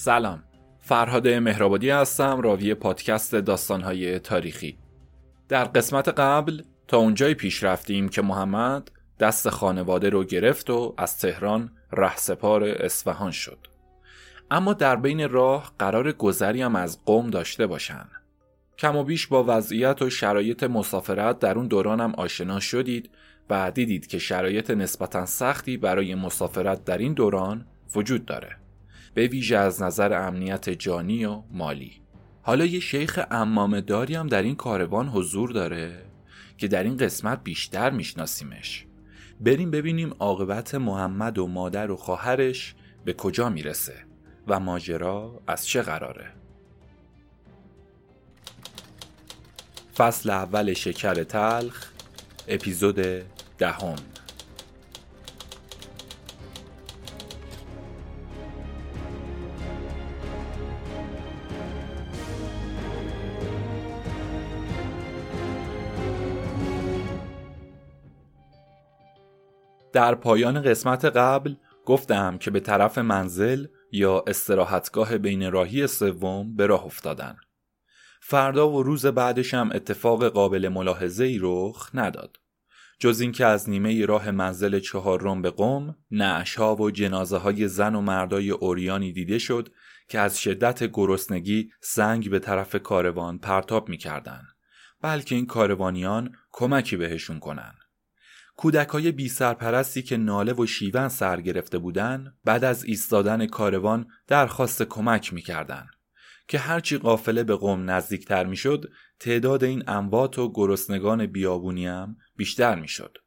سلام. فرهاد مهرآبادی هستم راوی پادکست داستانهای تاریخی. در قسمت قبل تا اونجایی پیش رفتیم که محمد دست خانواده رو گرفت و از تهران رهسپار اصفهان شد. اما در بین راه قرار گذری هم از قوم داشته باشن. کم و بیش با وضعیت و شرایط مسافرت در اون دوران هم آشنا شدید و دیدید که شرایط نسبتا سختی برای مسافرت در این دوران وجود داره. به ویژه از نظر امنیت جانی و مالی. حالا یه شیخ امام داری هم در این کاروان حضور داره که در این قسمت بیشتر میشناسیمش. بریم ببینیم عاقبت محمد و مادر و خواهرش به کجا می‌رسه و ماجرا از چه قراره. فصل اول شکر تلخ اپیزود دهم. در پایان قسمت قبل گفتم که به طرف منزل یا استراحتگاه بین راهی سوم به راه افتادن. فردا و روز بعدش هم اتفاق قابل ملاحظه ای رخ نداد. جز اینکه از نیمه راه منزل چهارم به قم نعشها و جنازه های زن و مردای اوریانی دیده شد که از شدت گرسنگی سنگ به طرف کاروان پرتاب می‌کردن بلکه این کاروانیان کمکی بهشون کنن کودک های بی سرپرستی که ناله و شیون سر گرفته بودن بعد از ایستادن کاروان درخواست کمک می‌کردن که هرچی قافله به قوم نزدیکتر می‌شد تعداد این اموات و گرسنگان بیابونی هم بیشتر می‌شد.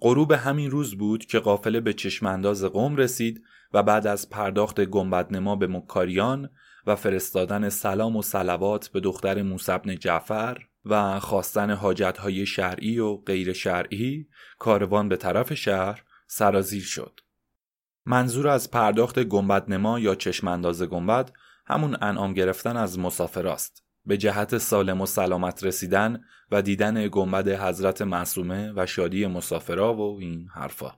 غروب همین روز بود که قافله به چشمانداز قوم رسید و بعد از پرداخت گنبدنما به مکاریان و فرستادن سلام و سلوات به دختر موسبن جعفر و خواستن حاجتهای شرعی و غیر شرعی کاروان به طرف شهر سرازیر شد. منظور از پرداخت گنبدنما یا چشمانداز گنبد همون انعام گرفتن از مسافراست. به جهت سالم و سلامت رسیدن و دیدن گنبد حضرت معصومه و شادی مسافرا و این حرفا.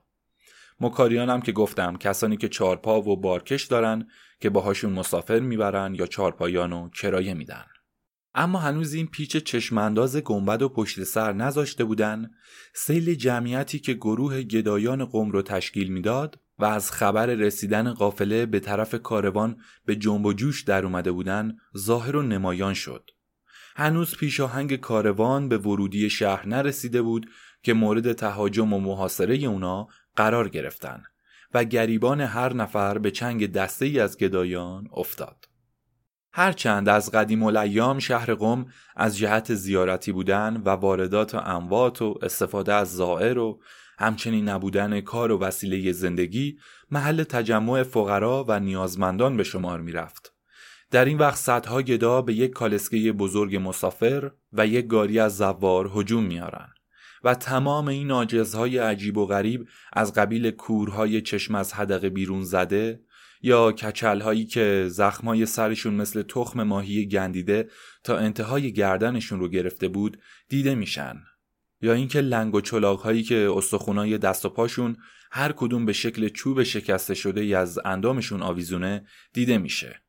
مکاریانم که گفتم کسانی که چارپا و بارکش دارن که باهاشون مسافر می‌برن یا چارپایانو کرایه میدن. اما هنوز این پیچ چشمانداز گنبد و پشت سر نذاشته بودن سیل جمعیتی که گروه گدایان قوم رو تشکیل می‌داد و از خبر رسیدن قافله به طرف کاروان به جنب و جوش در اومده بودن ظاهر و نمایان شد. هنوز پیشاهنگ کاروان به ورودی شهر نرسیده بود که مورد تهاجم و محاصره اونا قرار گرفتن و گریبان هر نفر به چنگ دسته ای از گدایان افتاد. هرچند از قدیم الایام شهر قم از جهت زیارتی بودن و واردات و اموات و استفاده از زائر و همچنین نبودن کار و وسیله زندگی محل تجمع فقرا و نیازمندان به شمار می رفت. در این وقت صدها گدا به یک کالسکه بزرگ مسافر و یک گاری از زوار هجوم میارن و تمام این آجزهای عجیب و غریب از قبیل کورهای چشم از حدقه بیرون زده یا کچل هایی که زخمای سرشون مثل تخم ماهی گندیده تا انتهای گردنشون رو گرفته بود دیده میشن. یا اینکه لنگ و چلاق هایی که استخونای دست و پاشون هر کدوم به شکل چوب شکسته شده از اندامشون آویزونه دیده میشه.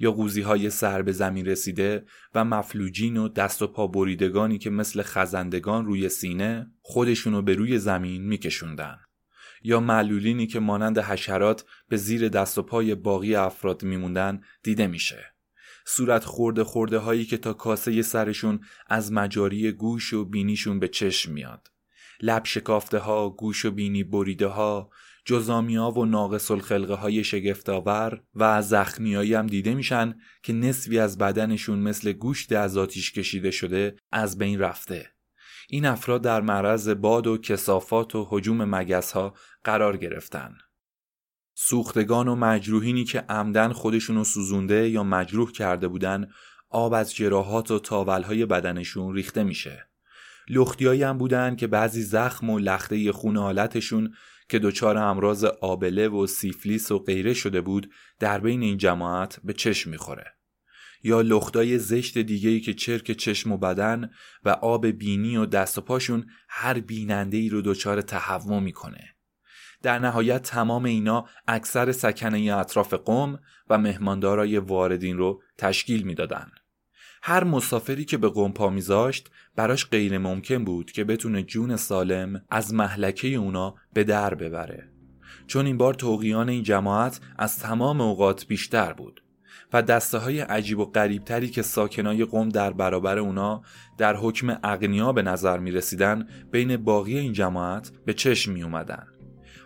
یا قوزی های سر به زمین رسیده و مفلوجین و دست و پا بریدگانی که مثل خزندگان روی سینه خودشونو به روی زمین میکشوندن. یا معلولینی که مانند حشرات به زیر دست و پای باقی افراد میموندن دیده میشه. صورت خورده خورده هایی که تا کاسه سرشون از مجاری گوش و بینیشون به چشم میاد. لب شکافته ها گوش و بینی بریده ها جزامی ها و ناقص الخلقه های شگفتآور و زخمی هم دیده میشن که نصفی از بدنشون مثل گوشت از آتیش کشیده شده از بین رفته. این افراد در معرض باد و کسافات و حجوم مگس ها قرار گرفتن. سوختگان و مجروحینی که عمدن خودشونو سوزونده یا مجروح کرده بودن آب از جراحات و تاولهای بدنشون ریخته میشه. لختیایی هم بودن که بعضی زخم و لخته خون حالتشون که دچار امراض آبله و سیفلیس و غیره شده بود در بین این جماعت به چشم می‌خوره. یا لختای زشت دیگهی که چرک چشم و بدن و آب بینی و دست و پاشون هر بیننده ای رو دچار تهوع می‌کنه. در نهایت تمام اینا اکثر سکنه اطراف قوم و مهماندارای واردین رو تشکیل می‌دادند. هر مسافری که به قوم پا میذاشت براش غیر ممکن بود که بتونه جون سالم از محلکه اونا به در ببره. چون این بار توقیان این جماعت از تمام اوقات بیشتر بود. و دسته های عجیب و غریبتری که ساکنای قوم در برابر اونا در حکم اغنیا به نظر می رسیدن بین باقی این جماعت به چشم می اومدن.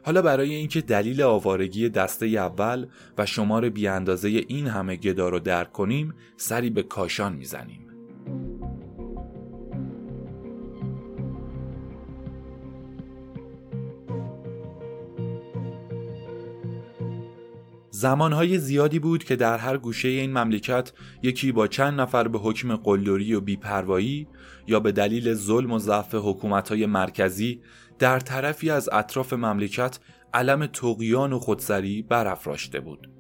حالا برای اینکه دلیل آوارگی دسته اول و شمار بیاندازه این همه گدا رو درک کنیم سری به کاشان می‌زنیم. زمانهای زیادی بود که در هر گوشه این مملکت یکی با چند نفر به حکم قلدری و بیپروایی یا به دلیل ظلم و ضعف حکومتهای مرکزی در طرفی از اطراف مملکت علم توقیان و خودسری برافراشته بود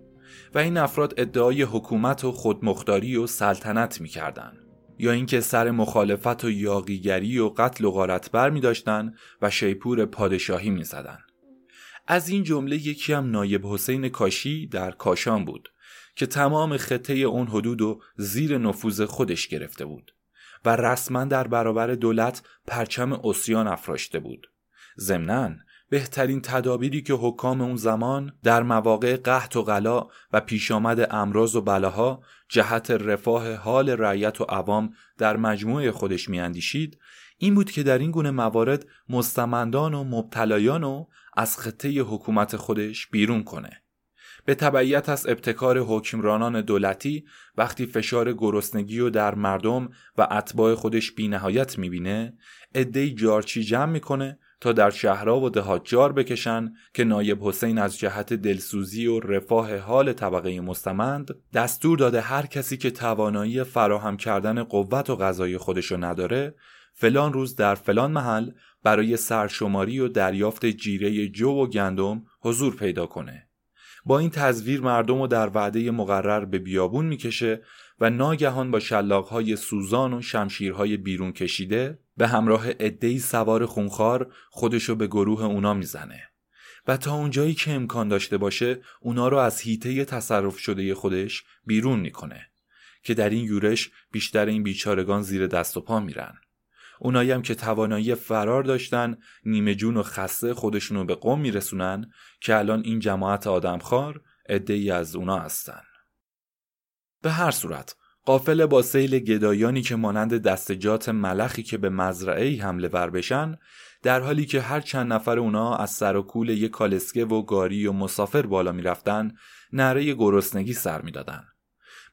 و این افراد ادعای حکومت و خودمختاری و سلطنت می‌کردند یا اینکه سر مخالفت و یاقیگری و قتل و غارت بر می داشتن و شیپور پادشاهی می زدن. از این جمله یکی هم نایب حسین کاشی در کاشان بود که تمام خطه اون حدود و زیر نفوذ خودش گرفته بود و رسما در برابر دولت پرچم اسیان افراشته بود. ضمناً بهترین تدابیری که حکام اون زمان در مواقع قحط و غلا و پیش آمد امراض و بلاها جهت رفاه حال رعیت و عوام در مجموعه خودش میاندیشید این بود که در این گونه موارد مستمندان و مبتلایان و از خطه حکومت خودش بیرون کنه. به تبعیت از ابتکار حکمرانان دولتی وقتی فشار گرسنگی و در مردم و اتباع خودش بینهایت می‌بینه ادهی جارچی جمع می‌کنه تا در شهرها و دهات جار بکشن که نایب حسین از جهت دلسوزی و رفاه حال طبقه مستمند دستور داده هر کسی که توانایی فراهم کردن قوت و غذای خودشو نداره فلان روز در فلان محل برای سرشماری و دریافت جیره جو و گندم حضور پیدا کنه. با این تزویر مردم رو در وعده مقرر به بیابون می‌کشه و ناگهان با شلاقهای سوزان و شمشیرهای بیرون کشیده به همراه عدهای سوار خونخوار خودشو به گروه اونا می‌زنه. و تا اونجایی که امکان داشته باشه اونا رو از هیته تصرف شده خودش بیرون می‌کنه که در این یورش بیشتر این بیچارگان زیر دست و پا میرن. اونایی هم که توانایی فرار داشتن نیمه جون و خسته خودشونو به قوم میرسونن که الان این جماعت آدمخوار ای از اونا هستن. به هر صورت قافل با سیل گدایانی که مانند دستجات ملخی که به مزرعه حمله ور بشن در حالی که هر چند نفر اونا از سر و کول یک کالسکه و گاری و مسافر بالا می‌رفتن نره گرسنگی سر می‌دادن.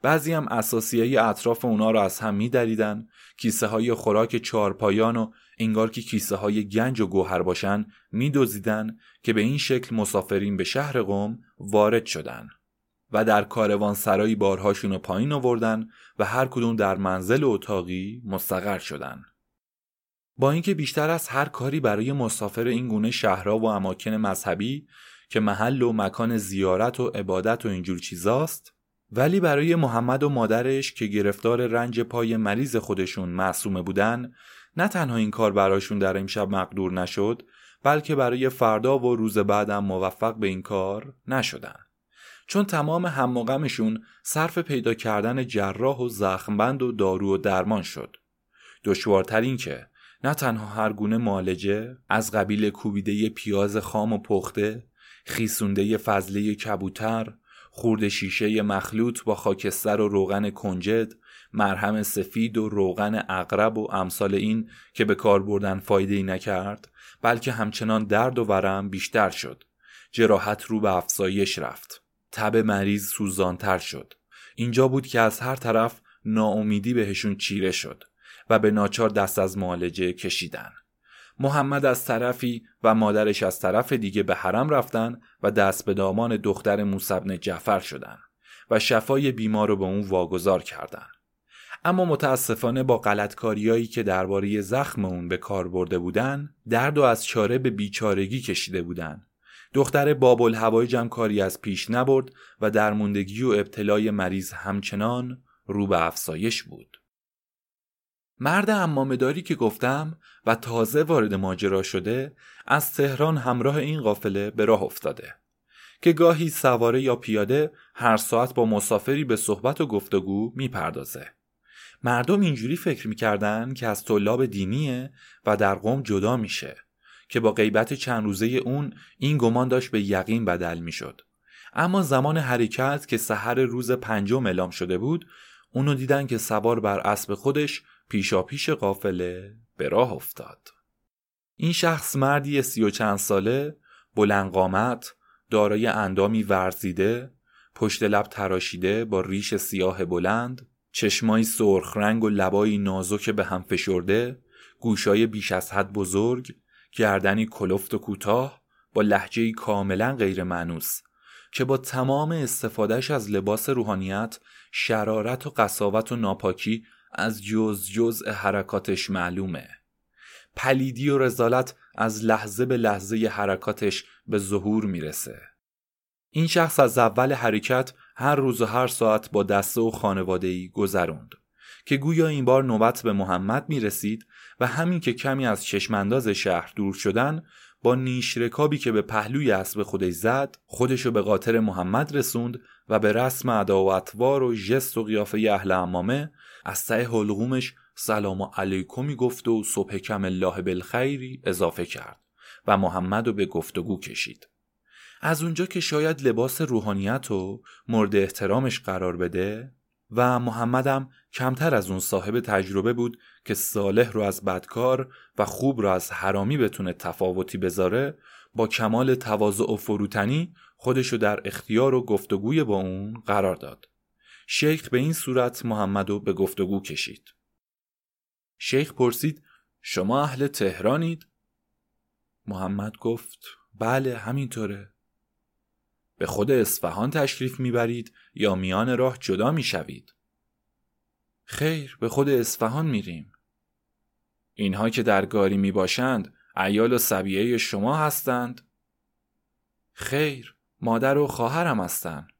بعضی هم اساسیه اطراف اونا رو از هم میدریدن کیسه های خوراک چارپایان و انگار که کیسه های گنج و گوهر باشن میدوزیدن که به این شکل مسافرین به شهر قوم وارد شدن و در کاروان سرایی بارهاشون رو پایین آوردن و هر کدوم در منزل اتاقی مستقر شدن. با اینکه بیشتر از هر کاری برای مسافر این گونه شهرها و اماکن مذهبی که محل و مکان زیارت و عبادت و اینجور چیزاست ولی برای محمد و مادرش که گرفتار رنج پای مریض خودشون معصومه بودن نه تنها این کار براشون در امشب مقدور نشد بلکه برای فردا و روز بعدم موفق به این کار نشدن. چون تمام هم و صرف پیدا کردن جراح و زخمبند و دارو و درمان شد. دشوارتر این که نه تنها هر گونه معالجه از قبیل کوبیده پیاز خام و پخته خیسونده فضله کبوتر خورد شیشه مخلوط با خاکستر و روغن کنجد مرهم سفید و روغن اقرب و امثال این که به کار بردن فایده ای نکرد بلکه همچنان درد و ورم بیشتر شد. جراحت رو به افزایش رفت. تب مریض سوزانتر شد. اینجا بود که از هر طرف ناامیدی بهشون چیره شد و به ناچار دست از معالجه کشیدن. محمد از طرفی و مادرش از طرف دیگه به حرم رفتن و دست به دامان دختر موسبن جعفر شدن و شفای بیمار رو به اون واگذار کردن. اما متاسفانه با غلطکاریایی که درباره زخم اون به کار برده بودن درد و از چاره به بیچارگی کشیده بودن. دختر بابل هوای کاری از پیش نبرد و درموندگی و ابتلای مریض همچنان رو به افسایش بود. مرد امامداری که گفتم و تازه وارد ماجرا شده از تهران همراه این قافله به راه افتاده که گاهی سواره یا پیاده هر ساعت با مسافری به صحبت و گفتگو می‌پردازه. مردم اینجوری فکر می‌کردن که از طلاب دینیه و در قوم جدا میشه که با غیبت چند روزه اون این گمان داشت به یقین بدل می‌شد. اما زمان حرکت که سحر روز پنجم اعلام شده بود اونو دیدن که سوار بر اسب خودش پیشاپیش قافله به راه افتاد. این شخص مردی سی و چند ساله بلند قامت دارای اندامی ورزیده پشت لب تراشیده با ریش سیاه بلند چشمایی سرخ رنگ و لبایی نازک به هم فشرده گوشای بیش از حد بزرگ گردنی کلفت و کوتاه با لحجه کاملا غیر معنوس که با تمام استفادهش از لباس روحانیت شرارت و قصاوت و ناپاکی از جز جز حرکاتش معلومه. پلیدی و رزالت از لحظه به لحظه حرکاتش به ظهور می‌رسه. این شخص از اول حرکت هر روز و هر ساعت با دسته و خانوادهی گذروند که گویا این بار نوبت به محمد می رسید و همین که کمی از چشمانداز شهر دور شدن با نیش رکابی که به پهلوی اسب خودش زد خودشو به قاطر محمد رسوند و به رسم ادا و اطوار و جست و قیافه اهل امامه از ته حلقومش سلام علیکمی گفت و صبح کم الله بالخیری اضافه کرد و محمد رو به گفتگو کشید از اونجا که شاید لباس روحانیت رو مورد احترامش قرار بده و محمدم کمتر از اون صاحب تجربه بود که صالح رو از بدکار و خوب رو از حرامی بتونه تفاوتی بذاره با کمال تواضع و فروتنی خودشو در اختیار و گفتگوی با اون قرار داد. شیخ به این صورت محمد رو به گفتگو کشید. شیخ پرسید شما اهل تهرانید؟ محمد گفت بله همینطوره. به خود اصفهان تشریف می‌برید یا میان راه جدا می‌شوید؟ خیر به خود اصفهان میریم. اینها که در گاری می باشند و سبیه شما هستند؟ خیر مادر و خواهرم هستند.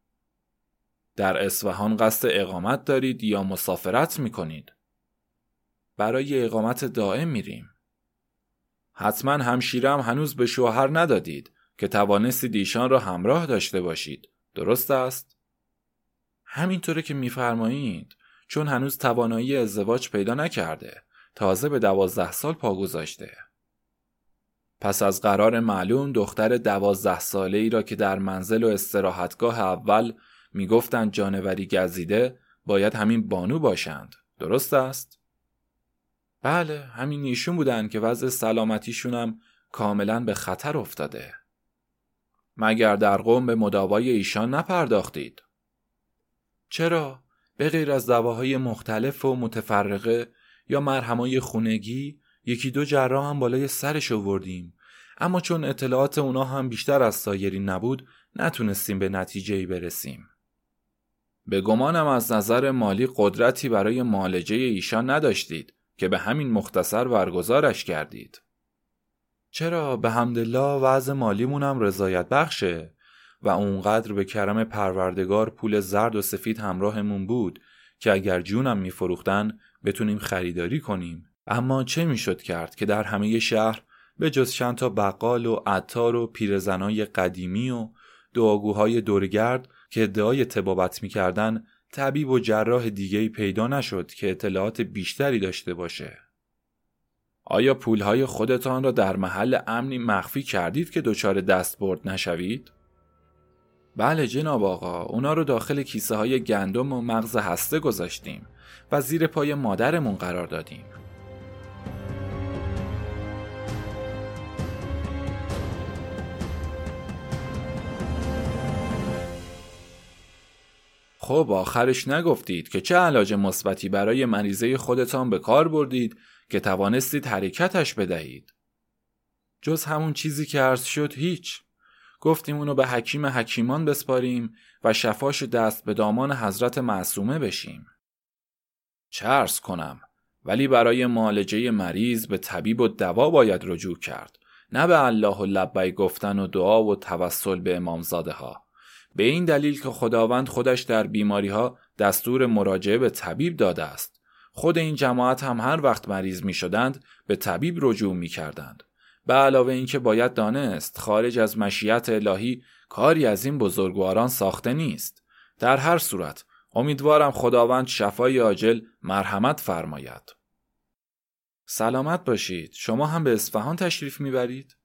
در اصفهان قصد اقامت دارید یا مسافرت می کنید؟ برای اقامت دائم میریم. حتما همشیرم هنوز به شوهر ندادید که توانستید ایشان را همراه داشته باشید. درست است؟ همینطوره که میفرمایید چون هنوز توانایی ازدواج پیدا نکرده تازه به دوازده سال پا گذاشته پس از قرار معلوم دختر دوازده ساله ای را که در منزل و استراحتگاه اول می‌گفتند جانوری گزیده باید همین بانو باشند. درست است؟ بله همین ایشون بودن که وضع سلامتیشونم کاملا به خطر افتاده. مگر در قوم به مداوای ایشان نپرداختید؟ چرا؟ به غیر از دواهای مختلف و متفرقه یا مرهمای خونگی یکی دو جراح هم بالای سرش آوردیم. اما چون اطلاعات اونا هم بیشتر از سایری نبود نتونستیم به نتیجه برسیم. به گمانم از نظر مالی قدرتی برای مالجه ایشان نداشتید که به همین مختصر برگزارش کردید. چرا به همدلله وضع مالیمونم رضایت بخشه و اونقدر به کرم پروردگار پول زرد و سفید همراهمون بود که اگر جونم میفروختن بتونیم خریداری کنیم؟ اما چه می‌شد کرد که در همه شهر به جز چند تا بقال و عطار و پیرزنای قدیمی و دعاگوهای دورگرد که ادعای تبابت می‌کردن طبیب و جراح دیگه پیدا نشد که اطلاعات بیشتری داشته باشه آیا پولهای خودتان را در محل امنی مخفی کردید که دچار دستبرد نشوید؟ بله جناب آقا اونا رو داخل کیسه های گندم و مغز هسته گذاشتیم و زیر پای مادرمون قرار دادیم خب آخرش نگفتید که چه علاج مثبتی برای مریضه خودتان به کار بردید که توانستید حرکتش بدهید؟ جز همون چیزی که عرض شد هیچ. گفتیم اونو به حکیم حکیمان بسپاریم و شفاش دست به دامان حضرت معصومه بشیم. چه کنم ولی برای معالجه مریض به طبیب و دوا باید رجوع کرد نه به الله و لبی گفتن و دعا و توسل به امامزاده ها به این دلیل که خداوند خودش در بیماری ها دستور مراجعه به طبیب داده است خود این جماعت هم هر وقت مریض می شدند به طبیب رجوع می کردند. به علاوه اینکه باید دانست خارج از مشیت الهی کاری از این بزرگواران ساخته نیست. در هر صورت امیدوارم خداوند شفای عاجل مرحمت فرماید. سلامت باشید. شما هم به اصفهان تشریف می‌برید؟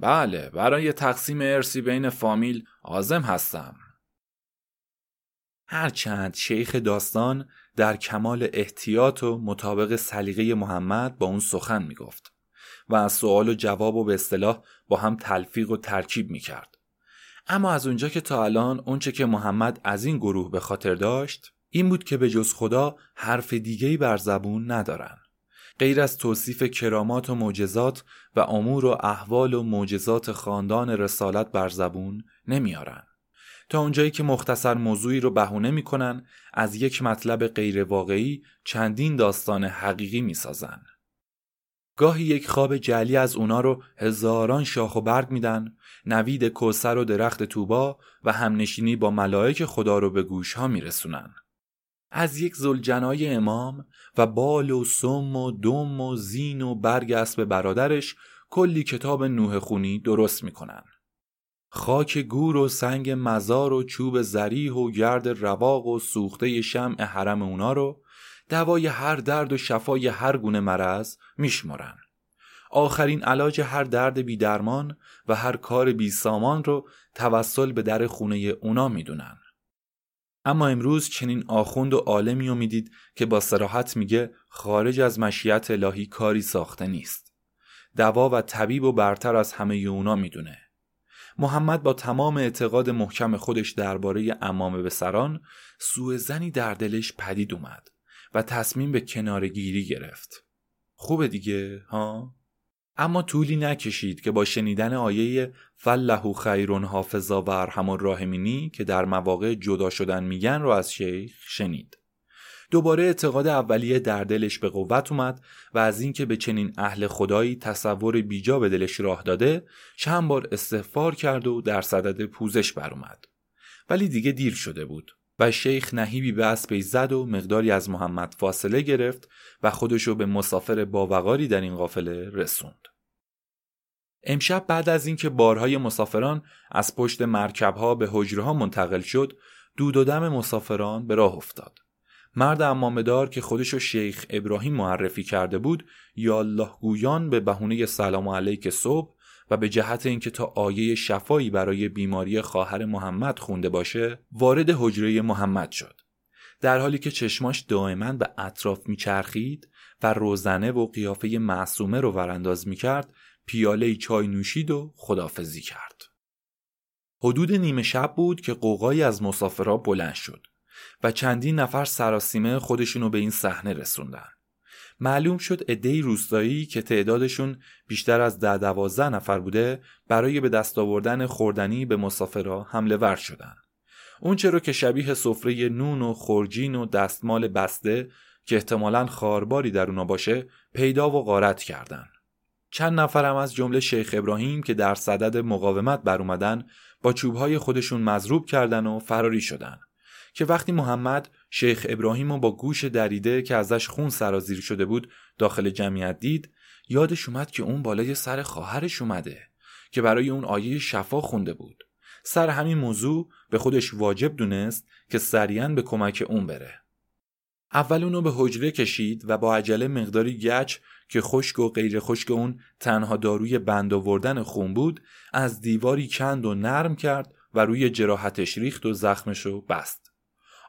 بله، برای تقسیم ارسی بین فامیل آزم هستم. هرچند شیخ داستان در کمال احتیاط و مطابق سلیقه محمد با اون سخن می‌گفت و از سوال و جواب و به اصطلاح با هم تلفیق و ترکیب می‌کرد. اما از اونجا که تا الان اونچه که محمد از این گروه به خاطر داشت این بود که به جز خدا حرف دیگهی بر زبون ندارن. غیر از توصیف کرامات و معجزات و امور و احوال و معجزات خاندان رسالت بر زبون نمیارن. تا اونجایی که مختصر موضوعی رو بهونه می‌کنن از یک مطلب غیر واقعی چندین داستان حقیقی می‌سازن. گاهی یک خواب جلی از اونا رو هزاران شاخ و برگ میدن نوید کوسر و درخت توبا و همنشینی با ملائک خدا رو به گوش ها میرسونن. از یک زلجنای امام و بال و سم و دم و زین و برگ اسب برادرش کلی کتاب نوح خونی درست می‌کنن. خاک گور و سنگ مزار و چوب زریح و گرد رواق و سوخته شمع حرم اونا رو دوای هر درد و شفای هر گونه مرض میشمرن. آخرین علاج هر درد بی درمان و هر کار بی سامان رو توسل به در خونه اونا می‌دونن. اما امروز چنین آخوند و عالمی رو می‌دید که با سراحت میگه خارج از مشیت الهی کاری ساخته نیست. دوا و طبیب و برتر از همه اونا می‌دونه. محمد با تمام اعتقاد محکم خودش درباره امام به سران سوء زنی در دلش پدید اومد و تصمیم به کنارگیری گرفت. خوبه دیگه ها؟ اما طولی نکشید که با شنیدن آیه فلهو خیرون حافظا و ارحم الراحمینی که در مواقع جدا شدن میگن رو از شیخ شنید. دوباره اعتقاد اولیه در دلش به قوت اومد و از اینکه به چنین اهل خدایی تصور بیجا به دلش راه داده چند بار استغفار کرد و در صدد پوزش بر اومد. ولی دیگه دیر شده بود و شیخ نهیبی به اسبی زد و مقداری از محمد فاصله گرفت و خودشو به مسافر باوقاری در این قافله رسوند. امشب بعد از اینکه بارهای مسافران از پشت مرکبها به حجره منتقل شد دود و دم مسافران به راه افتاد. مرد امامدار که خودشو شیخ ابراهیم معرفی کرده بود یا الله گویان به بهونه سلام علیک صبح و به جهت اینکه تا آیه شفایی برای بیماری خواهر محمد خونده باشه وارد حجره محمد شد. در حالی که چشماش دائما به اطراف میچرخید و روزنه و قیافه معصومه رو ورانداز می‌کرد پیاله چای نوشید و خدافزی کرد. حدود نیمه شب بود که قوقایی از مسافرها بلند شد و چندین نفر سراسیمه خودشونو به این صحنه رسوندن. معلوم شد عدهای روستایی که تعدادشون بیشتر از ده دوازده نفر بوده برای به دست آوردن خوردنی به مسافرها حمله ور شدن. اونچه رو که شبیه سفره نون و خورجین و دستمال بسته که احتمالا خارباری در اونا باشه پیدا و غارت کردن. چند نفرم از جمله شیخ ابراهیم که در صدد مقاومت بر اومدن با چوبهای خودشون مضروب کردن و فراری شدن. که وقتی محمد شیخ ابراهیم رو با گوش دریده که ازش خون سرازیر شده بود داخل جمعیت دید یادش اومد که اون بالای سر خواهرش اومده که برای اون آیه شفا خونده بود. سر همین موضوع به خودش واجب دونست که سریعا به کمک اون بره. اول اونو به حجره کشید و با عجله مقداری گچ که خشک و غیر خشک اون تنها داروی بند آوردن خون بود از دیواری کند و نرم کرد و روی جراحتش ریخت و زخمشو بست.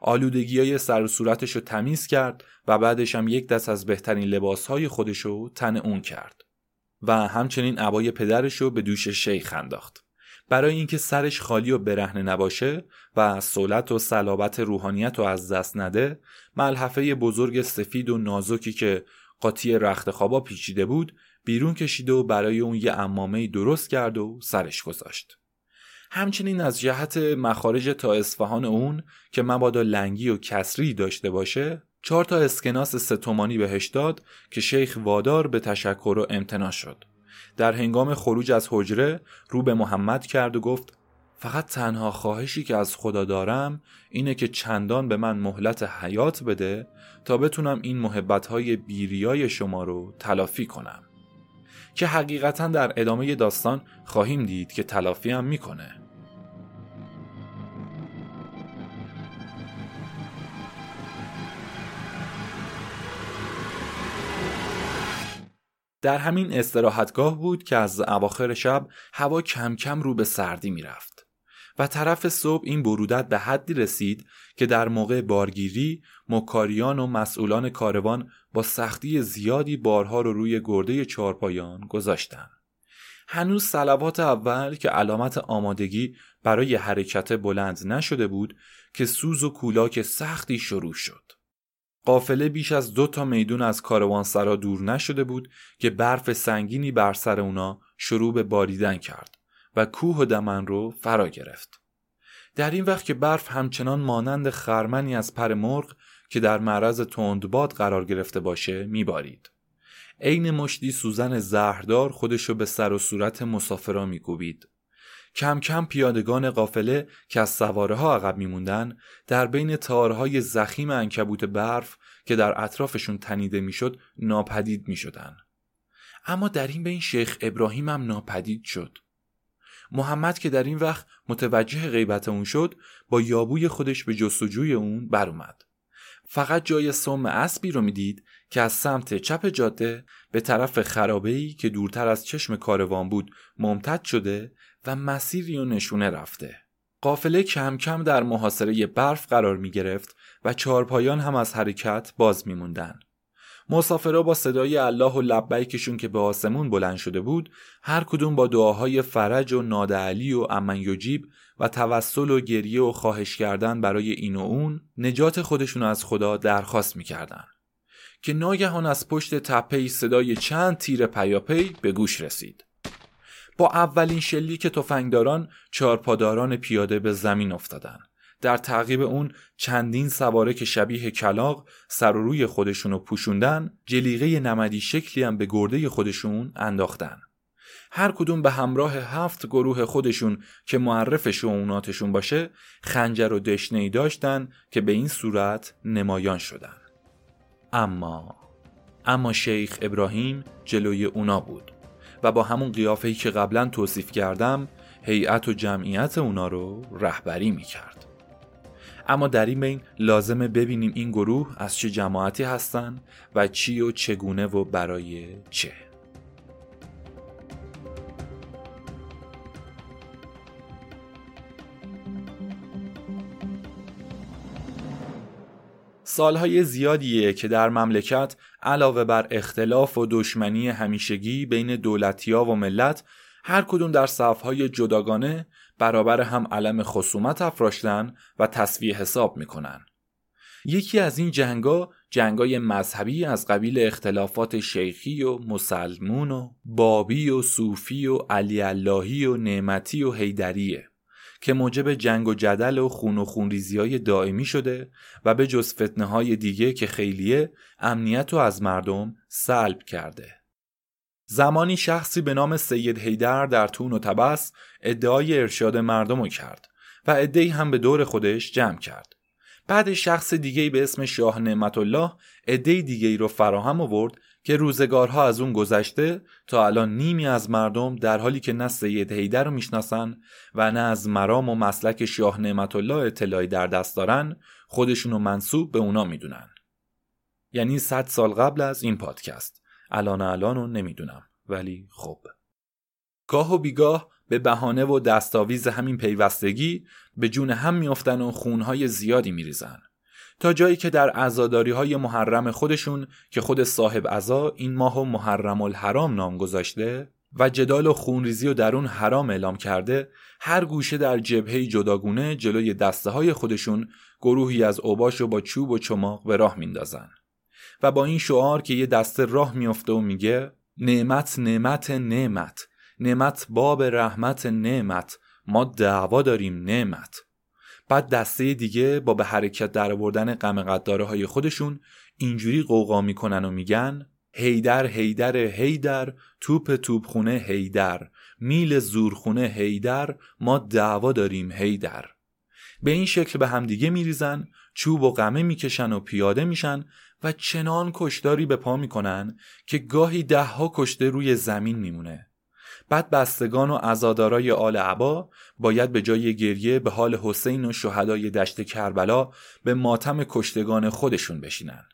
آلودگی های سر و صورتش رو تمیز کرد و بعدش هم یک دست از بهترین لباس های خودش رو تن اون کرد و همچنین عبای پدرش رو به دوش شیخ انداخت. برای اینکه سرش خالی و برهنه نباشه و سولت و صلابت روحانیت رو از دست نده ملحفه بزرگ سفید و نازکی که قاطی رخت خوابا پیچیده بود بیرون کشید و برای اون یه امامه درست کرد و سرش گذاشت. همچنین از جهت مخارج تا اصفهان اون که مبادا لنگی و کسری داشته باشه چهار تا اسکناس ستومانی بهش داد که شیخ وادار به تشکر و امتنا شد. در هنگام خروج از حجره رو به محمد کرد و گفت فقط تنها خواهشی که از خدا دارم اینه که چندان به من مهلت حیات بده تا بتونم این محبتهای بیریای شما رو تلافی کنم. که حقیقتا در ادامه داستان خواهیم دید که تلافی هم می‌کنه. در همین استراحتگاه بود که از اواخر شب هوا کم کم رو به سردی می‌رفت و طرف صبح این برودت به حدی رسید که در موقع بارگیری مکاریان و مسئولان کاروان با سختی زیادی بارها رو روی گرده چارپایان گذاشتند. هنوز سلوات اول که علامت آمادگی برای حرکت بلند نشده بود که سوز و کولاک سختی شروع شد. قافله بیش از دو تا میدون از کاروانسرا دور نشده بود که برف سنگینی بر سر اونا شروع به باریدن کرد و کوه و دمن رو فرا گرفت. در این وقت که برف همچنان مانند خرمنی از پر مرغ که در معرض تندباد قرار گرفته باشه میبارید. عین مشتی سوزن زهردار خودشو به سر و صورت مسافرا میکوبید. کم کم پیادگان قافله که از سواره ها عقب میموندن در بین تارهای زخیم انکبوت برف که در اطرافشون تنیده می‌شد ناپدید می‌شدن. اما در این بین شیخ ابراهیم هم ناپدید شد. محمد که در این وقت متوجه غیبت اون شد با یابوی خودش به جستجوی اون بر اومد. فقط جای سم اسبی رو می‌دید که از سمت چپ جاده به طرف خرابه‌ای که دورتر از چشم کاروان بود ممتد شده و مسیری و نشونه رفته. قافله کم کم در محاصره برف قرار می گرفت و چهارپایان هم از حرکت باز می موندن. مسافرا با صدای الله و لبیکشون که به آسمون بلند شده بود هر کدوم با دعاهای فرج و نادعلی و امن یجیب و توسل و گریه و خواهش کردن برای این و اون نجات خودشون از خدا درخواست می‌کردن. که ناگهان از پشت تپه صدای چند تیر پیاپی به گوش رسید. با اولین شلیک تفنگداران چارپاداران پیاده به زمین افتادن. در تعقیب اون چندین سواره که شبیه کلاق سر و روی خودشون پوشوندن جلیقه نمدی شکلی هم به گرده خودشون انداختن. هر کدوم به همراه هفت گروه خودشون که معرف شعوناتشون باشه خنجر و دشنهی داشتن که به این صورت نمایان شدن. اما اما شیخ ابراهیم جلوی اونا بود و با همون قیافه‌ای که قبلا توصیف کردم هیئت و جمعیت اونا رو رهبری می‌کرد. اما در این بین لازمه ببینیم این گروه از چه جماعتی هستن و چی و چگونه و برای چه. سالهای زیادیه که در مملکت علاوه بر اختلاف و دشمنی همیشگی بین دولتیا و ملت هر کدوم در صفهای جداگانه برابر هم علم خصومت افراشتن و تصویه حساب می‌کنن. یکی از این جنگا جنگای مذهبی از قبیل اختلافات شیخی و مسلمون و بابی و صوفی و علی اللهی و نعمتی و هیدریه که موجب جنگ و جدل و خون و خونریزی های دائمی شده و به جز فتنه های دیگه که خیلیه امنیت رو از مردم سلب کرده. زمانی شخصی به نام سید هیدر در تون و تبس ادعای ارشاد مردم رو کرد و ادعی هم به دور خودش جمع کرد. بعد شخص دیگه به اسم شاه نعمت الله ادعی دیگه رو فراهم آورد که روزگارها از اون گذشته تا الان نیمی از مردم در حالی که نه سید هیدر رو می‌شناسن و نه از مرام و مسلک شاه نعمت الله اطلاعی در دست دارن خودشون رو منصوب به اونا می‌دونن یعنی صد سال قبل از این پادکست الان الان رو نمی‌دونم. ولی خب. گاه و بیگاه به بهانه و دستاویز همین پیوستگی به جون هم میافتن و خونهای زیادی میریزن. تا جایی که در عزاداری های محرم خودشون که خود صاحب عزا این ماه و محرم الحرام نام گذاشته و جدال و خونریزی و در اون حرام اعلام کرده هر گوشه در جبهه جداگونه جلوی دسته های خودشون گروهی از اوباش و با چوب و چماق به راه میندازن. و با این شعار که یه دسته راه میافته و میگه نعمت نعمت نعمت. نعمت باب رحمت نعمت. ما دعوا داریم نعمت. بعد دسته دیگه با به حرکت در آوردن غم های خودشون اینجوری قوقا می‌کنن و میگن هیدر هیدر هیدر توپ توپ خونه هیدر. میل زورخونه هیدر. ما دعوا داریم هیدر. به این شکل به همدیگه میریزن چوب و قمه می‌کشن و پیاده میشن و چنان کشداری به پا می‌کنن که گاهی دهها کشته روی زمین میمونه. بعد بستگان و عزادارای آل عبا باید به جای گریه به حال حسین و شهدای دشت کربلا به ماتم کشتگان خودشون بشینن.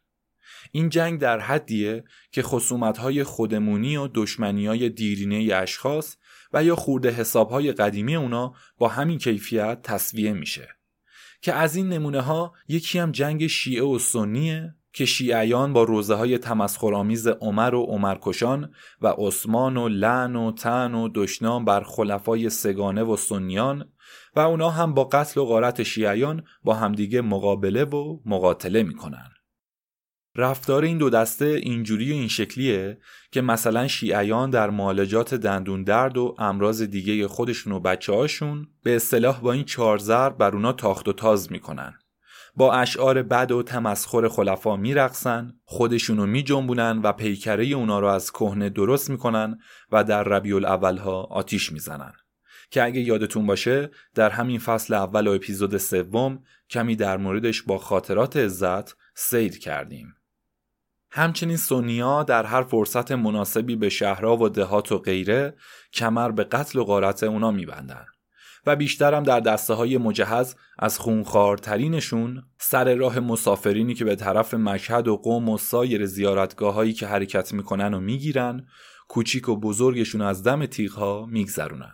این جنگ در حدیه که خصومتهای خودمونی و دشمنی دیرینه اشخاص و یا خورده حسابهای قدیمی اونا با همین کیفیت تصویه میشه. که از این نمونه ها یکی هم جنگ شیعه و سنیه که شیعیان با روزه های تمسخرآمیز عمر و عمرکشان و عثمان و لعن و تن و دشنام بر خلفای سگانه و سنیان و اونا هم با قتل و غارت شیعیان با همدیگه مقابله و مقاتله می‌کنن. رفتار این دو دسته اینجوری و این شکلیه که مثلا شیعیان در معالجات دندون درد و امراض دیگه خودشون و بچه هاشون به اصطلاح با این چهار بر اونا تاخت و تاز می‌کنن. با اشعار بد و تمسخر خلفا میرقصن خودشونو میجنبونن و پیکره اونا رو از کهنه درست می‌کنن و در ربیع الاولها آتیش می‌زنن. که اگه یادتون باشه در همین فصل اول و اپیزود سوم کمی در موردش با خاطرات عزت سیر کردیم. همچنین سونیا در هر فرصت مناسبی به شهرها و دهات و غیره کمر به قتل و غارت اونا میبندن. و بیشترم در دسته های مجهز از خونخوارترینشون سر راه مسافرینی که به طرف مشهد و قوم و سایر زیارتگاه هایی که حرکت می‌کنن و می‌گیرن کوچیک و بزرگشون از دم تیغها میگذرونن.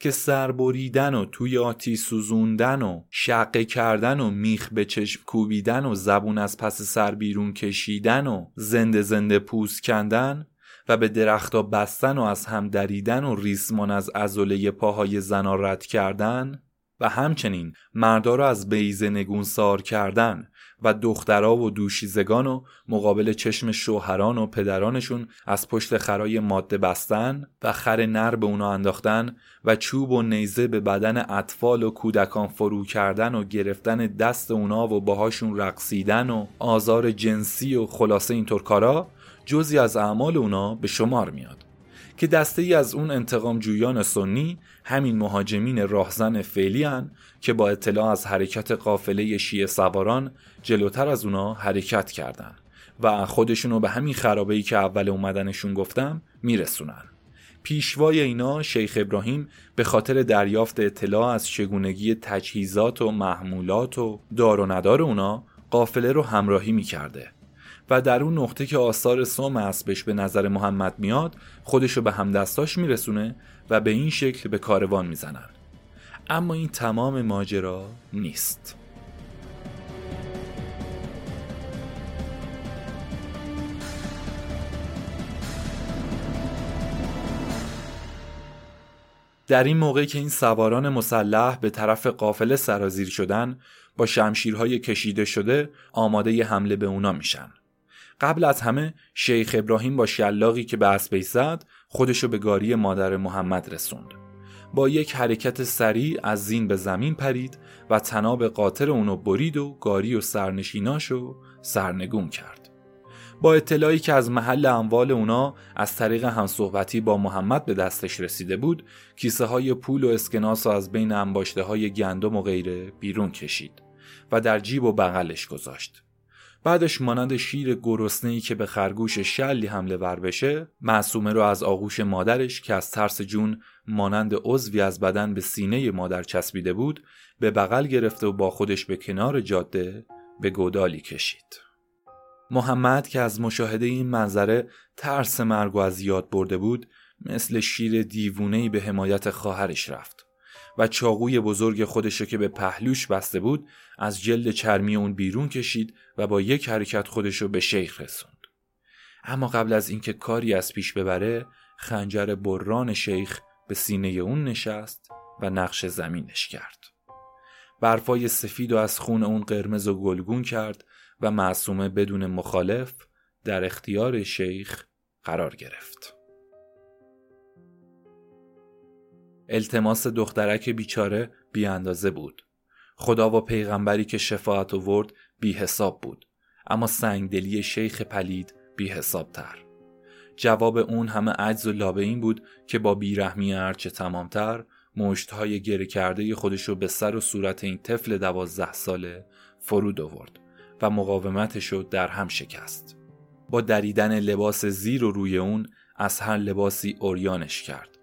که سر بریدن و توی آتی سوزوندن و شقه کردن و میخ به چشم کوبیدن و زبون از پس سر بیرون کشیدن و زنده زنده پوست کندن و به درختا بستن و از هم دریدن و ریسمان از ازوله پاهای زنا رد کردن و همچنین مردا را از بیزه نگونسار کردن و دخترها و دوشیزگان و مقابل چشم شوهران و پدرانشون از پشت خرای ماده بستن و خر نر به اونا انداختن و چوب و نیزه به بدن اطفال و کودکان فرو کردن و گرفتن دست اونا و باهاشون رقصیدن و آزار جنسی و خلاصه اینطور کارا جزی از اعمال اونا به شمار میاد که دسته ای از اون انتقام جویان سنی همین مهاجمین راهزن فعلی که با اطلاع از حرکت قافله شیعه سواران جلوتر از اونا حرکت کردن و خودشونو به همین خرابه ای که اول اومدنشون گفتم میرسونن. پیشوای اینا شیخ ابراهیم به خاطر دریافت اطلاع از چگونگی تجهیزات و محمولات و دار و ندار اونا قافله رو همراهی می‌کرده. و در اون نقطه که آثار سوم اسبش به نظر محمد میاد خودشو به همدستاش میرسونه و به این شکل به کاروان می‌زنن. اما این تمام ماجرا نیست. در این موقع که این سواران مسلح به طرف قافله سرازیر شدن با شمشیرهای کشیده شده آماده حمله به اونا میشن. قبل از همه شیخ ابراهیم با شلاقی که به اسبی زد خودشو به گاری مادر محمد رسوند. با یک حرکت سریع از زین به زمین پرید و تناب قاطر اونو برید و گاری و سرنشیناشو سرنگون کرد. با اطلاعی که از محل اموال اونا از طریق همصحبتی با محمد به دستش رسیده بود کیسه های پول و اسکناس و از بین انباشته های گندم و غیره بیرون کشید و در جیب و بغلش گذاشت. بعدش مانند شیر گرسنه که به خرگوش شلی حمله ور بشه معصومه رو از آغوش مادرش که از ترس جون مانند عضوی از بدن به سینه مادر چسبیده بود به بغل گرفته و با خودش به کنار جاده به گودالی کشید. محمد که از مشاهده این منظره ترس مرگ و از یاد برده بود مثل شیر دیوونهی به حمایت خواهرش رفت. و چاقوی بزرگ خودش که به پهلوش بسته بود از جلد چرمی اون بیرون کشید و با یک حرکت خودش رو به شیخ رسوند. اما قبل از اینکه کاری از پیش ببره خنجر بران شیخ به سینه اون نشست و نقش زمینش کرد. برفای سفید و از خون اون قرمز و گلگون کرد و معصومه بدون مخالف در اختیار شیخ قرار گرفت. التماس دخترک بیچاره بی اندازه بود. خدا و پیغمبری که شفاعت ورد بی حساب بود. اما سنگدلی شیخ پلید بی حساب تر. جواب اون همه عجز و لابه این بود که با بیرحمی هرچه تمامتر مشتهای گره کرده خودشو به سر و صورت این طفل دوازده ساله فرود آورد و مقاومتش رو در هم شکست. با دریدن لباس زیر و روی اون از هر لباسی اوریانش کرد.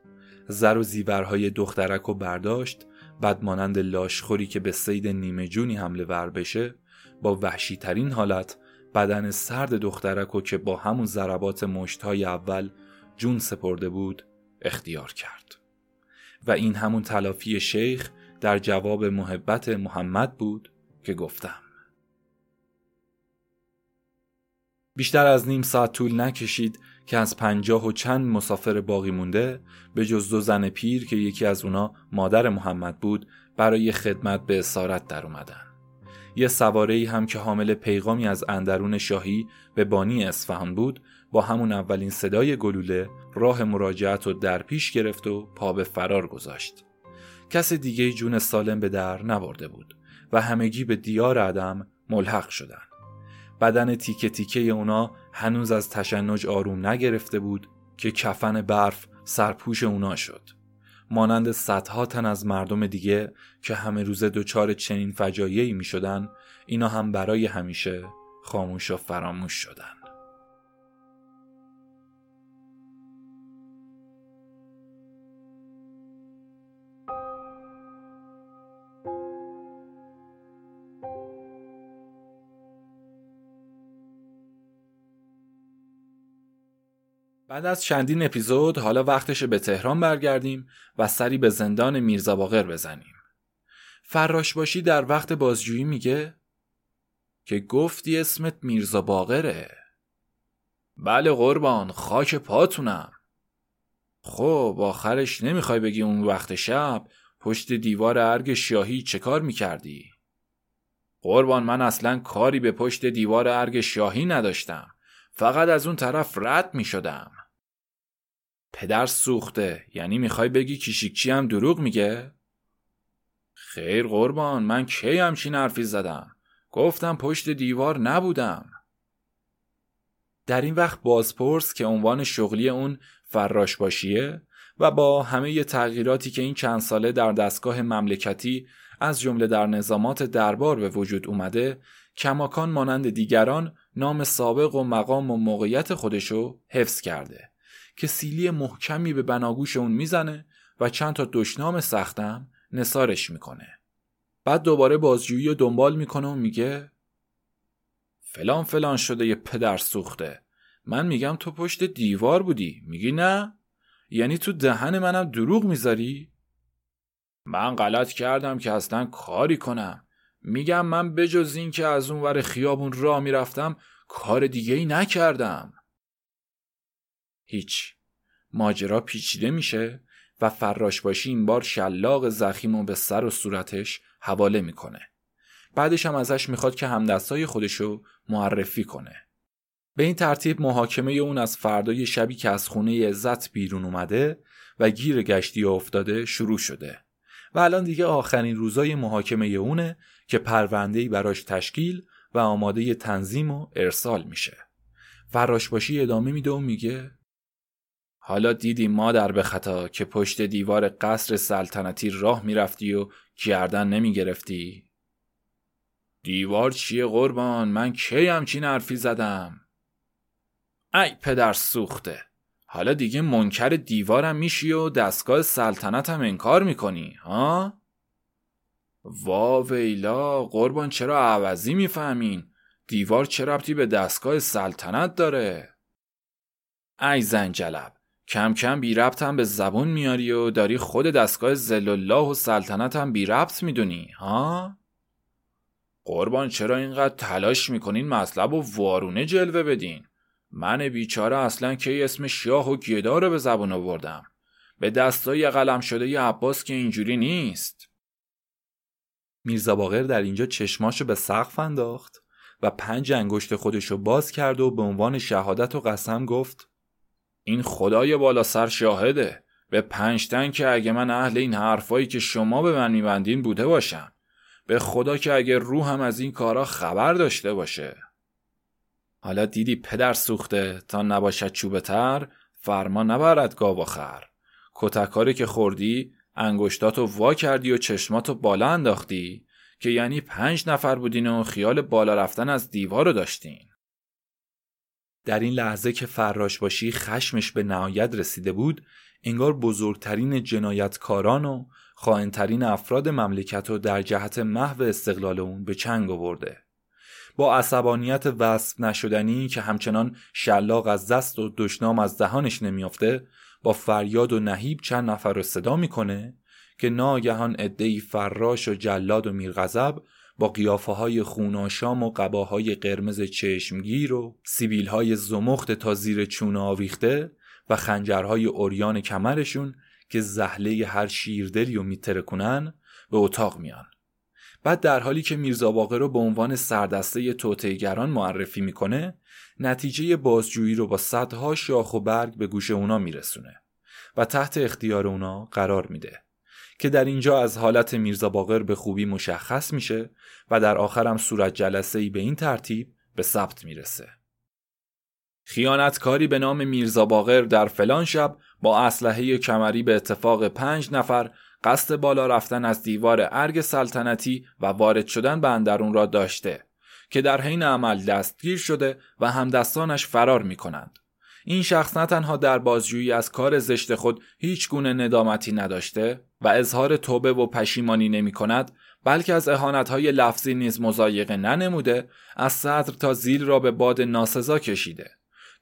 زر و زیورهای دخترک و برداشت بعد مانند لاشخوری که به سید نیمه جونی حمله ور بشه با وحشی ترین حالت بدن سرد دخترک و که با همون ضربات مشتهای اول جون سپرده بود اختیار کرد. و این همون تلافی شیخ در جواب محبت محمد بود که گفتم. بیشتر از نیم ساعت طول نکشید که از پنجاه و چند مسافر باقی مونده به جز دو زن پیر که یکی از اونا مادر محمد بود برای خدمت به اسارت در اومدن. یه سواره هم که حامل پیغامی از اندرون شاهی به بانی اصفهان بود با همون اولین صدای گلوله راه مراجعت رو در پیش گرفت و پا به فرار گذاشت. کس دیگه جون سالم به در نبرده بود و همگی به دیار عدم ملحق شدن. بدن تیکه تیکه اونا هنوز از تشنج آروم نگرفته بود که کفن برف سرپوش اونا شد. مانند صدها تن از مردم دیگه که همه روزه دچار چنین فجایعی می شدن اینا هم برای همیشه خاموش و فراموش شدن. بعد از چندین اپیزود حالا وقتش به تهران برگردیم و سری به زندان میرزا باقر بزنیم. فراش باشی در وقت بازجویی میگه که گفتی اسمت میرزا باقره. بله قربان خاک پاتونم. خب آخرش نمی‌خوای بگی اون وقت شب پشت دیوار ارگ شاهی چه کار می‌کردی؟ قربان من اصلا کاری به پشت دیوار ارگ شاهی نداشتم. فقط از اون طرف رد می شدم. پدر سوخته. یعنی می‌خوای بگی کیشیکچی هم دروغ میگه؟ خیر قربان من کی همچین حرفی زدم؟ گفتم پشت دیوار نبودم. در این وقت بازپرس که عنوان شغلی اون فراش باشیه و با همه تغییراتی که این چند ساله در دستگاه مملکتی از جمله در نظامات دربار به وجود اومده کماکان مانند دیگران نام سابق و مقام و موقعیت خودشو حفظ کرده. که سیلی محکمی به بناگوش اون می‌زنه و چند تا دشنام سختم نسارش می‌کنه. بعد دوباره بازجویی و دنبال می‌کنه و میگه فلان فلان شده یه پدر سوخته من میگم تو پشت دیوار بودی میگی نه؟ یعنی تو دهن منم دروغ می‌ذاری؟ من غلط کردم که اصلا کاری کنم میگم من بجز این که از اون ور خیابون را می‌رفتم کار دیگه ای نکردم هیچ. ماجرا پیچیده میشه و فراش باشی این بار شلاق زخیم و به سر و صورتش حواله می‌کنه. بعدش هم ازش می‌خواد که همدستای خودشو معرفی کنه. به این ترتیب محاکمه اون از فردای شبی که از خونه عزت بیرون اومده و گیر گشتی افتاده شروع شده. و الان دیگه آخرین روزای محاکمه اونه که پروندهی براش تشکیل و آماده تنظیم و ارسال میشه. فراشباشی ادامه میده و میگه حالا دیدی مادر به خطا که پشت دیوار قصر سلطنتی راه می‌رفتی و گردن نمی‌گرفتی؟ دیوار چیه قربان؟ من کی همچین حرفی زدم؟ ای پدر سوخته حالا دیگه منکر دیوارم میشی و دستگاه سلطنتم انکار می‌کنی ها؟ وا ویلا قربان چرا عوضی می‌فهمین؟ دیوار چه ربطی به دستگاه سلطنت داره؟ ای زنجلب کم کم بی ربط هم به زبون میاری و داری خود دستگاه زل الله و سلطنت هم بی ربط می‌دونی ها؟ قربان چرا اینقدر تلاش می‌کنین مطلب و وارونه جلوه بدین؟ من بیچاره اصلا کی اسم شاه و گدا رو به زبون آوردم. به دستای قلم شده ی عباس که اینجوری نیست. میرزا باقر در اینجا چشماشو به سقف انداخت و پنج انگشت خودشو باز کرد و به عنوان شهادت و قسم گفت این خدای بالا سر شاهده. به پنجتن که اگه من اهل این حرفایی که شما به من میبندین بوده باشم. به خدا که اگه روحم از این کارا خبر داشته باشه. حالا دیدی پدر سوخته تا نباشد چوبه تر فرما نبرد گاو خر. کتکاری که خوردی انگشتاتو وا کردی و چشماتو بالا انداختی که یعنی پنج نفر بودین و خیال بالا رفتن از دیوار رو داشتین. در این لحظه که فراش باشی خشمش به نهایت رسیده بود انگار بزرگترین جنایتکاران و خائنترین افراد مملکت رو در جهت محو استقلال اون به چنگ آورده. با عصبانیت وصف نشدنی که همچنان شلاق از دست و دشنام از دهانش نمیافته با فریاد و نهیب چند نفر رو صدا می‌کنه که ناگهان عدهای فراش و جلاد و میرغضب با قیافه های خوناشام و قباهای قرمز چشمگیر و سیبیل های زمخت تا زیر چون آویخته و خنجرهای اوریان کمرشون که زهله هر شیردلی رو میترکونن به اتاق میان. بعد در حالی که میرزا باقر رو به عنوان سردسته توتیگران معرفی می‌کنه نتیجه بازجویی رو با صدها شاخ و برگ به گوش اونا میرسونه و تحت اختیار اونا قرار میده. که در اینجا از حالت میرزا باقر به خوبی مشخص میشه و در آخرم صورت جلسه ای به این ترتیب به ثبت می‌رسه خیانتکاری به نام میرزا باقر در فلان شب با اسلحه کمری به اتفاق پنج نفر قصد بالا رفتن از دیوار ارگ سلطنتی و وارد شدن به اندرون را داشته که در حین عمل دستگیر شده و همدستانش فرار می کنند. این شخص نه تنها در بازجویی از کار زشت خود هیچ گونه ندامتی نداشته و اظهار توبه و پشیمانی نمی کند بلکه از های لفظی نیز مزایقه ننموده از صدر تا زیل را به باد ناسزا کشیده.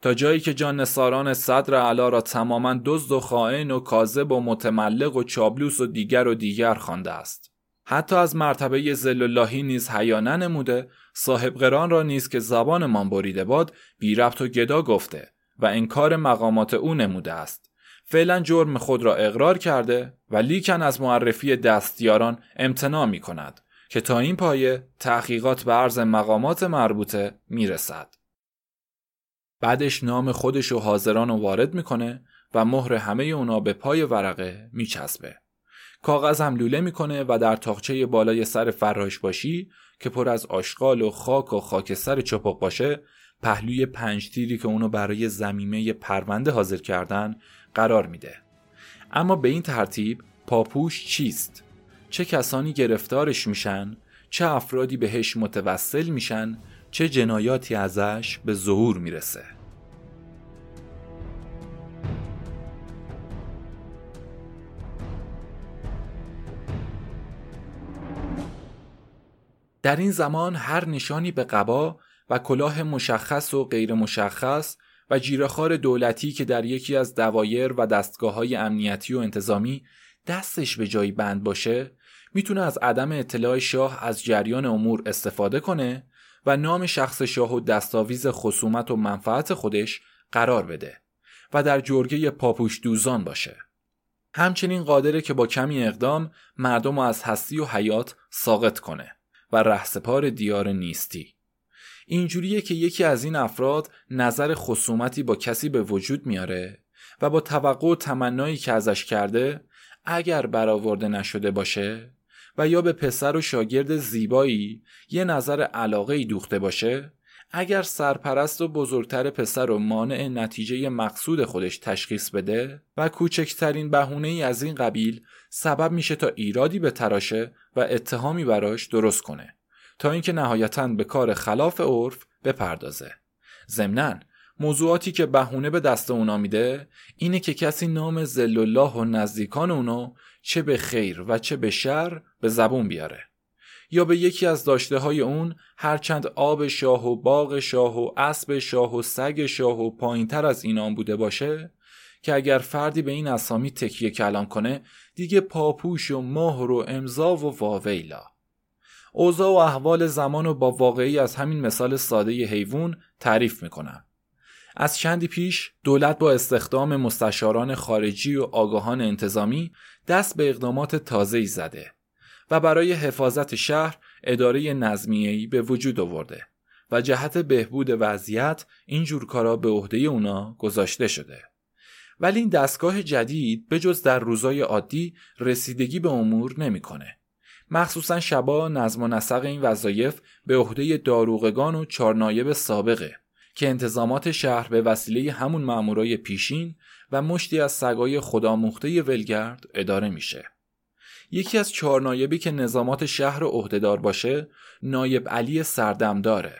تا جایی که جان نصاران صدر علا را تماما دزد و خائن و کاذب و متملق و چابلوس و دیگر و دیگر خوانده است. حتی از مرتبه زل اللهی نیز حیا ننموده صاحب قران را نیز که زبانمان بریده باد بی ربط و گدا گفته. و انکار مقامات او نموده است فعلا جرم خود را اقرار کرده و لیکن از معرفی دستیاران امتناع می کند که تا این پایه تحقیقات به عرض مقامات مربوطه می رسد. بعدش نام خودش و حاضران رو وارد می‌کنه و مهر همه اونا به پای ورقه میچسبه. کاغذ هم لوله می‌کنه و در تاخچه بالای سر فراش باشی که پر از آشغال و خاک و خاکستر چپق باشه پهلوی پنج تیری که اونو برای زمیمه پرونده حاضر کردن قرار میده. اما به این ترتیب پاپوش چیست؟ چه کسانی گرفتارش میشن؟ چه افرادی بهش متوسل میشن چه جنایاتی ازش به ظهور می‌رسه در این زمان هر نشانی به قبا و کلاه مشخص و غیر مشخص و جیرخار دولتی که در یکی از دوایر و دستگاه های امنیتی و انتظامی دستش به جایی بند باشه می‌تونه از عدم اطلاع شاه از جریان امور استفاده کنه و نام شخص شاه و دستاویز خصومت و منفعت خودش قرار بده و در جرگه پاپوش دوزان باشه. همچنین قادره که با کمی اقدام مردم رو از هستی و حیات ساقط کنه و رهسپار دیار نیستی. اینجوریه که یکی از این افراد نظر خصومتی با کسی به وجود میاره و با توقع و تمنایی که ازش کرده اگر برآورده نشده باشه و یا به پسر و شاگرد زیبایی یه نظر علاقه ای دوخته باشه اگر سرپرست و بزرگتر پسر و مانع نتیجه مقصود خودش تشخیص بده و کوچکترین بهونه ای از این قبیل سبب میشه تا ایرادی به تراشه و اتهامی براش درست کنه. تا اینکه نهایتا به کار خلاف عرف بپردازه. ضمناً موضوعاتی که بهونه به دست اونا میده اینه که کسی نام زل الله و نزدیکان اونو چه به خیر و چه به شر به زبون بیاره. یا به یکی از داشته های اون هرچند آب شاه و باغ شاه و اسب شاه و سگ شاه و پایینتر از اینان بوده باشه که اگر فردی به این اسامی تکیه کلام کنه دیگه پاپوش و مهر و امضا و واویلا. اوضاع و احوال زمان و با واقعی از همین مثال ساده حیوان تعریف می‌کنم از چندی پیش دولت با استخدام مستشاران خارجی و آگاهان انتظامی دست به اقدامات تازه‌ای زده و برای حفاظت شهر اداره نظمیه‌ای به وجود آورده و جهت بهبود وضعیت این جور کارا به عهده اونا گذاشته شده. ولی این دستگاه جدید به جز در روزای عادی رسیدگی به امور نمی‌کنه. مخصوصا شبا نظم و نسق این وظایف به عهده داروغگان و چارنایب سابقه که انتظامات شهر به وسیله همون مامورای پیشین و مشتی از سگای خداموخته ولگرد اداره میشه. یکی از چهار نایبی که نظامات شهر عهدهدار باشه نایب علی سردم داره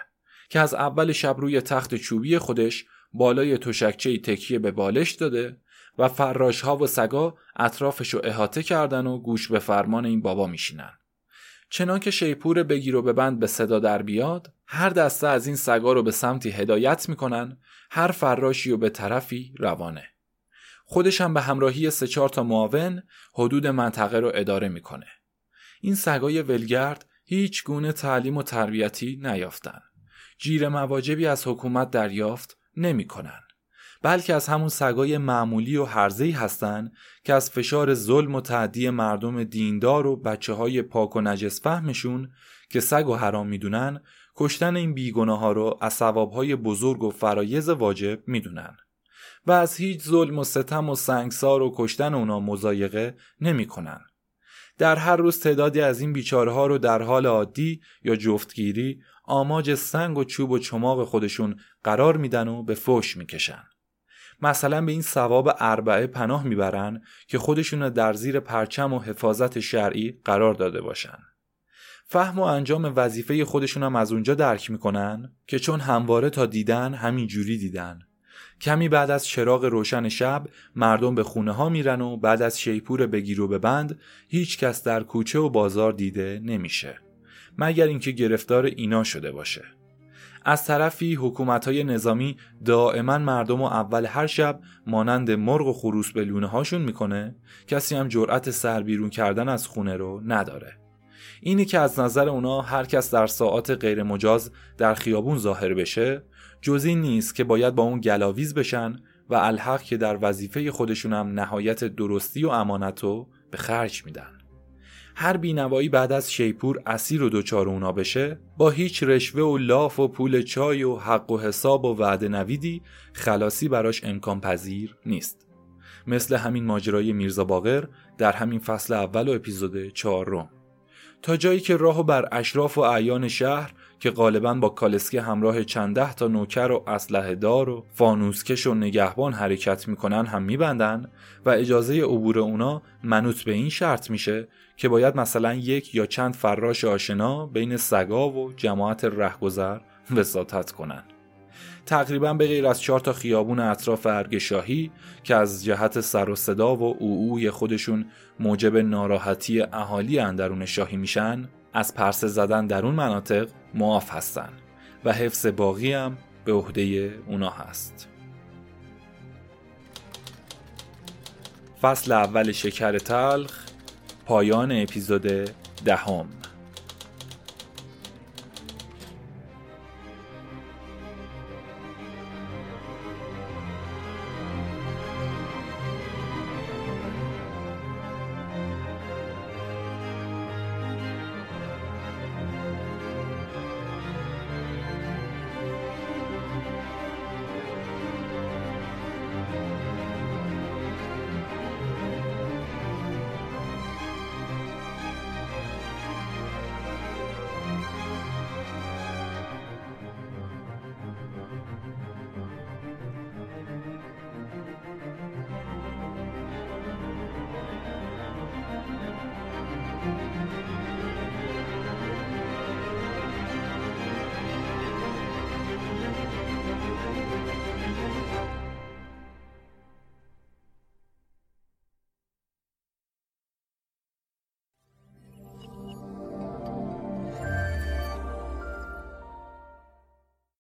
که از اول شب روی تخت چوبی خودش بالای تشکچه تکیه به بالش داده و فراش ها و سگا اطرافش رو احاطه کردن و گوش به فرمان این بابا میشینن. چنان که شیپور بگیر و ببند به صدا در بیاد هر دسته از این سگا رو به سمتی هدایت می‌کنن هر فراشی و به طرفی روانه. خودش هم به همراهی سه چهار تا معاون حدود منطقه رو اداره می‌کنه. این سگای ولگرد هیچ گونه تعلیم و تربیتی نیافتن. جیر مواجبی از حکومت دریافت نمی‌کنن. بلکه از همون سگای معمولی و هرزهی هستن که از فشار ظلم و تعدی مردم دیندار و بچه های پاک و نجس فهمشون که سگ و حرام می‌دونن کشتن این بیگناه ها رو از های بزرگ و فرایز واجب می‌دونن و از هیچ ظلم و ستم و سنگسار و کشتن اونا مزایقه نمی‌کنن. در هر روز تعدادی از این بیچاره ها رو در حال عادی یا جفتگیری آماج سنگ و چوب و چماق خودشون قرار میدن و به فوش می‌کشن. مثلا به این ثواب اربعه پناه می‌برن که خودشون در زیر پرچم و حفاظت شرعی قرار داده باشن. فهم و انجام وظیفه خودشون هم از اونجا درک می‌کنن که چون همواره تا دیدن همین جوری دیدن. کمی بعد از چراغ روشن شب مردم به خونه ها میرن و بعد از شیپور بگیر و ببند هیچ کس در کوچه و بازار دیده نمیشه. مگر اینکه گرفتار اینا شده باشه. از طرفی حکومت های نظامی دائما مردم و اول هر شب مانند مرغ و خروس به لونه هاشون می‌کنه. کسی هم جرأت سر بیرون کردن از خونه رو نداره. اینی که از نظر اونا هر کس در ساعات غیر مجاز در خیابون ظاهر بشه جز این نیست که باید با اون گلاویز بشن و الحق که در وظیفه خودشونم نهایت درستی و امانت رو به خرج میدن. هر بینوایی بعد از شیپور اسیر و دوچار اونا بشه با هیچ رشوه و لاف و پول چای و حق و حساب و وعده نویدی خلاصی براش امکان پذیر نیست. مثل همین ماجرای میرزا باقر در همین فصل اول و اپیزود چهارم. تا جایی که راهو بر اشراف و اعیان شهر که غالبا با کالسکی همراه چند تا نوکر و اسلحه دار و فانوسکش و نگهبان حرکت می‌کنن هم میبندن و اجازه عبور اونا منوط به این شرط میشه که باید مثلا یک یا چند فراش آشنا بین سگا و جماعت رهگذر وساطت کنن. تقریبا به غیر از چهار تا خیابون اطراف ارگشاهی که از جهت سر و صدا و اوعوی خودشون موجب ناراحتی اهالی اندرون شاهی میشن از پرسه زدن در اون مناطق معاف هستن و حفظ باقی هم به عهده اونا هست. فصل اول شکر تلخ پایان اپیزود دهم.